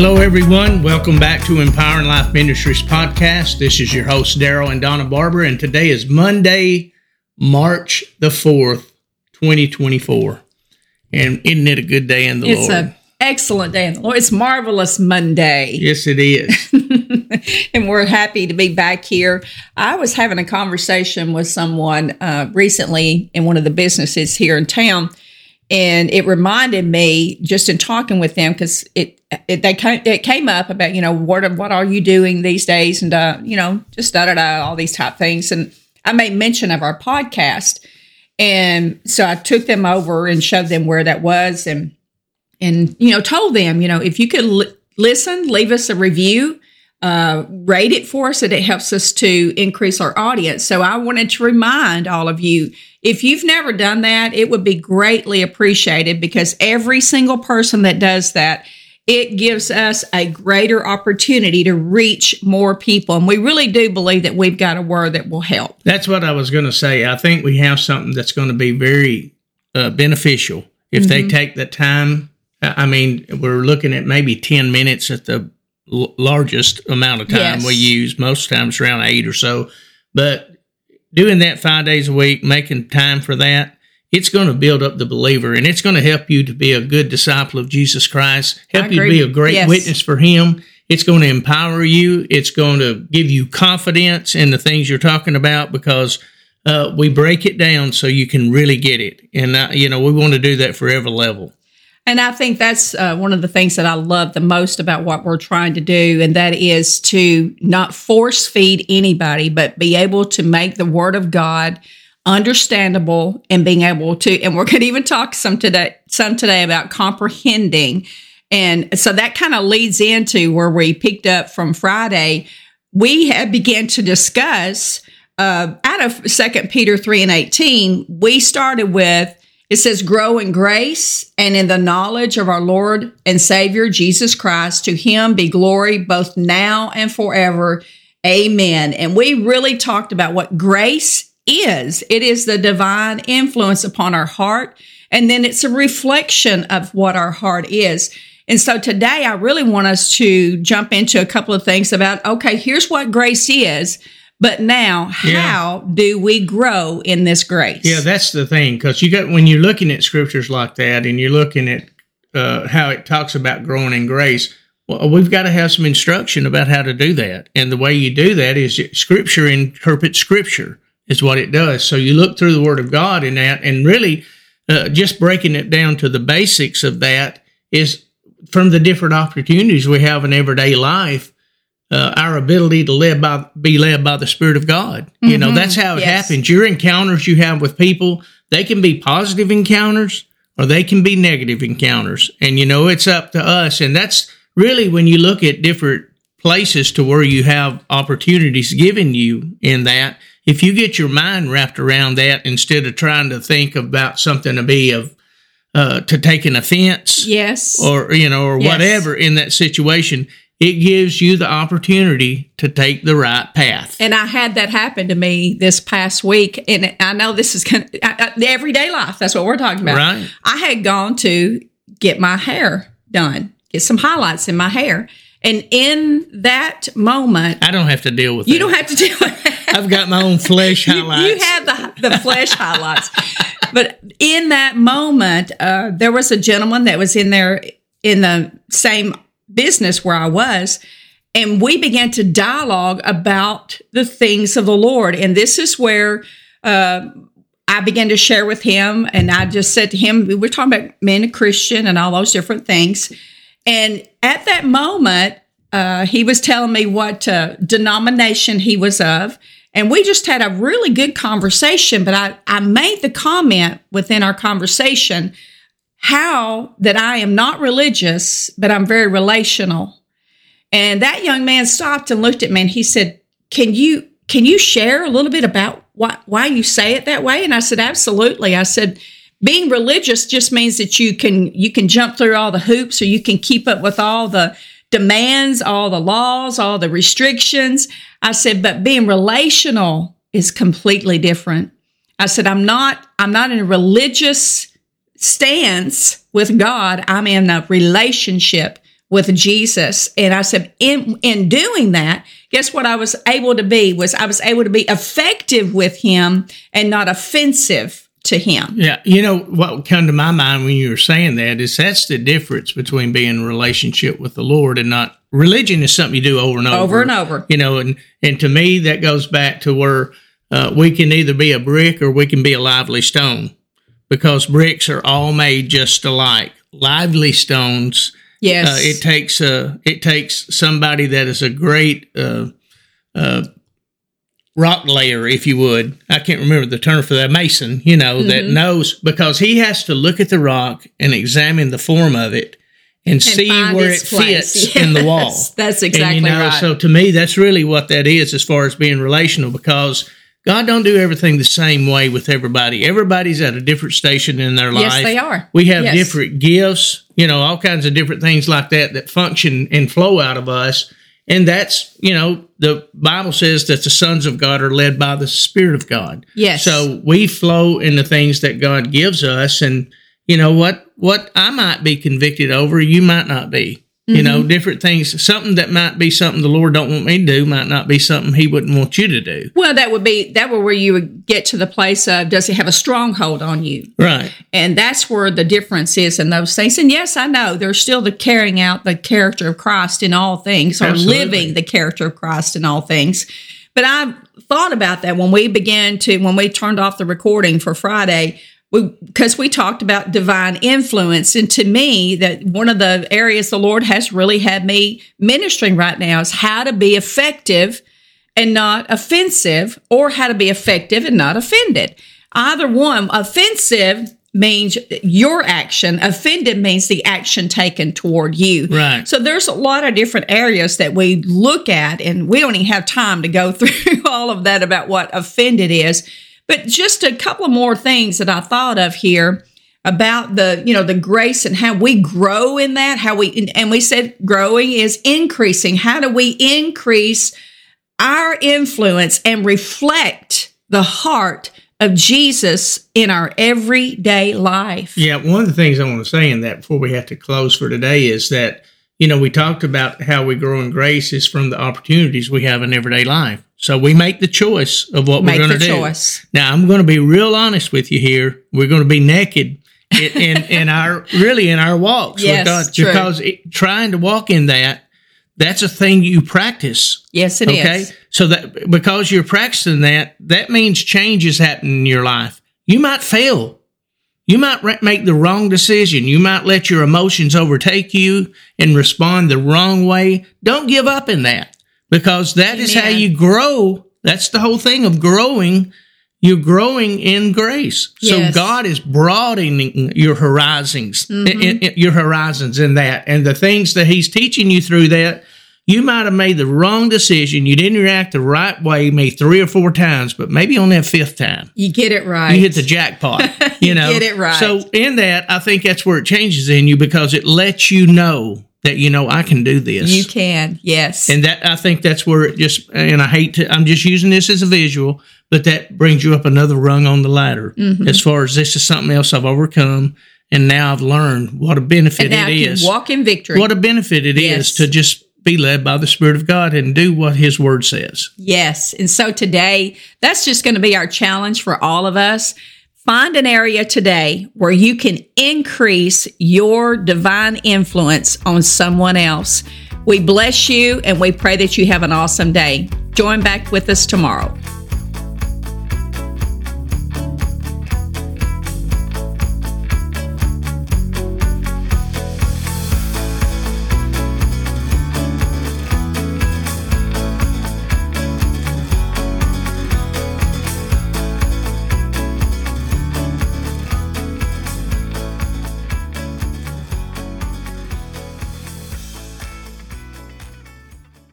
Hello, everyone. Welcome back to Empowering Life Ministries podcast. This is your host, Daryl and Donna Barber, and today is Monday, March the 4th, 2024. And isn't it a good day in the It's Lord? It's an excellent day in the Lord. It's marvelous Monday. yes, it is. and we're happy to be back here. I was having a conversation with someone uh, recently in one of the businesses here in town, and it reminded me just in talking with them because it, it they came, it came up about you know what what are you doing these days? And uh, you know just da da da all these type things, and I made mention of our podcast, and so I took them over and showed them where that was and and you know told them you know if you could li- listen leave us a review uh, rate it for us and it helps us to increase our audience. So i wanted to remind all of you if you've never done that it would be greatly appreciated because every single person that does that it gives us a greater opportunity to reach more people and we really do believe that we've got a word that will help That's what I was going to say. I think we have something that's going to be very uh, beneficial if they Mm-hmm. take the time. I I mean, we're looking at maybe 10 minutes at the l- largest amount of time Yes. we use, most times around eight or so. But doing that five days a week, making time for that, it's going to build up the believer and it's going to help you to be a good disciple of Jesus Christ, help you to be a great Yes. witness for Him. It's going to empower you. It's going to give you confidence in the things you're talking about because uh, we break it down so you can really get it. And, uh, you know, we want to do that for every level. And I think that's uh, one of the things that I love the most about what we're trying to do, and that is to not force feed anybody, but be able to make the Word of God understandable and being able to. And we're going to even talk some today, some today about comprehending. And so that kind of leads into where we picked up from Friday. We had began to discuss uh, out of Second Peter three and eighteen. We started with it says, grow in grace and in the knowledge of our Lord and Savior Jesus Christ. To him be glory both now and forever. Amen. And we really talked about what grace is it is the divine influence upon our heart, and then it's a reflection of what our heart is. And so today, I really want us to jump into a couple of things about okay, here's what grace is. But now, Yeah. how do we grow in this grace? Yeah, that's the thing because you got when you're looking at scriptures like that and you're looking at uh, how it talks about growing in grace. Well, we've got to have some instruction about how to do that, and the way you do that is Scripture interprets Scripture is what it does. So you look through the Word of God in that, and really uh, just breaking it down to the basics of that is from the different opportunities we have in everyday life. Uh, our ability to live by, be led by the Spirit of God. You know, that's how it Yes. happens. Your encounters you have with people, they can be positive encounters or they can be negative encounters. And, you know, it's up to us. And that's really when you look at different places to where you have opportunities given you in that, if you get your mind wrapped around that instead of trying to think about something to be of, uh, to take an offense Yes. or you know or Yes. whatever in that situation it gives you the opportunity to take the right path and I had that happen to me this past week. And I know this is of, I, I, everyday life. That's what we're talking about. right I had gone to get my hair done, get some highlights in my hair. And in that moment, i don't have to deal with you that. don't have to do it. i've got my own flesh You, highlights you have the, the flesh highlights. But in that moment, uh, there was a gentleman that was in there in the same business where I was. And we began to dialogue about the things of the Lord. And this is where uh, I began to share with him. And I just said to him, we were talking about being a Christian and all those different things. And at that moment, uh, he was telling me what uh, denomination he was of. And we just had a really good conversation. But I, I made the comment within our conversation how that I am not religious, but I'm very relational. And that young man stopped and looked at me and he said, Can you can you share a little bit about why why you say it that way? And I said, Absolutely. I said, being religious just means that you can you can jump through all the hoops or you can keep up with all the demands, all the laws, all the restrictions. I said, but being relational is completely different. I said, I'm not, I'm not in a religious stance with God. I'm in a relationship with Jesus. And I said, in, in doing that, guess what I was able to be was I was able to be effective with him and not offensive to him. Yeah. You know, what come to my mind when you were saying that is that's the difference between being in relationship with the Lord and not religion is something you do over and over. Over and over. You know, and, and to me, that goes back to where uh, we can either be a brick or we can be a lively stone because bricks are all made just alike. Lively stones, Yes. uh, it takes uh, it takes somebody that is a great uh, uh, rock layer, if you would. I can't remember the term for that. Mason, you know, that mm-hmm. knows because he has to look at the rock and examine the form of it and, And see where it place. fits in the wall. Yes, That's And, exactly you know, right. So to me, that's really what that is as far as being relational because God don't do everything the same way with everybody. Everybody's at a different station in their life. Yes, they are. We have Yes. different gifts, you know, all kinds of different things like that that function and flow out of us. And that's, you know, the Bible says that the sons of God are led by the Spirit of God. Yes. So we flow in the things that God gives us. And, you know, what, what I might be convicted over, you might not be. You know, Mm-hmm. different things. Something that might be something the Lord don't want me to do might not be something He wouldn't want you to do. well, that would be that were where you would get to the place of does he have a stronghold on you? Right. And that's where the difference is in those things. And yes, I know there's still the carrying out the character of Christ in all things or Absolutely. living the character of Christ in all things. But I thought about that when we began to, when we turned off the recording for Friday, because we, talked about divine influence. And to me, that one of the areas the Lord has really had me ministering right now is how to be effective and not offensive, or how to be effective and not offended. Either one, offensive means your action, offended means the action taken toward you. Right. So there's a lot of different areas that we look at, and we don't even have time to go through all of that about what offended is. But just a couple of more things that I thought of here about the you know the grace and how we grow in that how we and we said growing is increasing how do we increase our influence and reflect the heart of Jesus in our everyday life Yeah, one of the things I want to say in that before we have to close for today is that, you know, we talked about how we grow in grace is from the opportunities we have in everyday life. So we make the choice of what Make we're going to do. choice. Now, I'm going to be real honest with you here. We're going to be naked in, in, in our, really in our walks Yes, with God true. because it, trying to walk in that, that's a thing you practice. yes it is. Okay. So that because you're practicing that, that means change is happening in your life. You might fail. You might re- make the wrong decision. You might let your emotions overtake you and respond the wrong way. Don't give up in that because that is how you grow. That's the whole thing of growing. You're growing in grace. So God is broadening your horizons, Mm-hmm. i- i- your horizons in that. And the things that He's teaching you through that, you might have made the wrong decision. You didn't react the right way, maybe three or four times, but maybe on that fifth time, You get it right. you hit the jackpot. You know, get it right. So in that, I think that's where it changes in you because it lets you know that you know I can do this. you can. Yes. And that I think that's where it just and I hate to I'm just using this as a visual, but that brings you up another rung on the ladder Mm-hmm. as far as this is something else I've overcome and now I've learned what a benefit it is. walk in victory. What a benefit it is Yes. to just be led by the Spirit of God and do what His Word says. Yes. And so today, that's just going to be our challenge for all of us. Find an area today where you can increase your divine influence on someone else. We bless you and we pray that you have an awesome day. Join back with us tomorrow.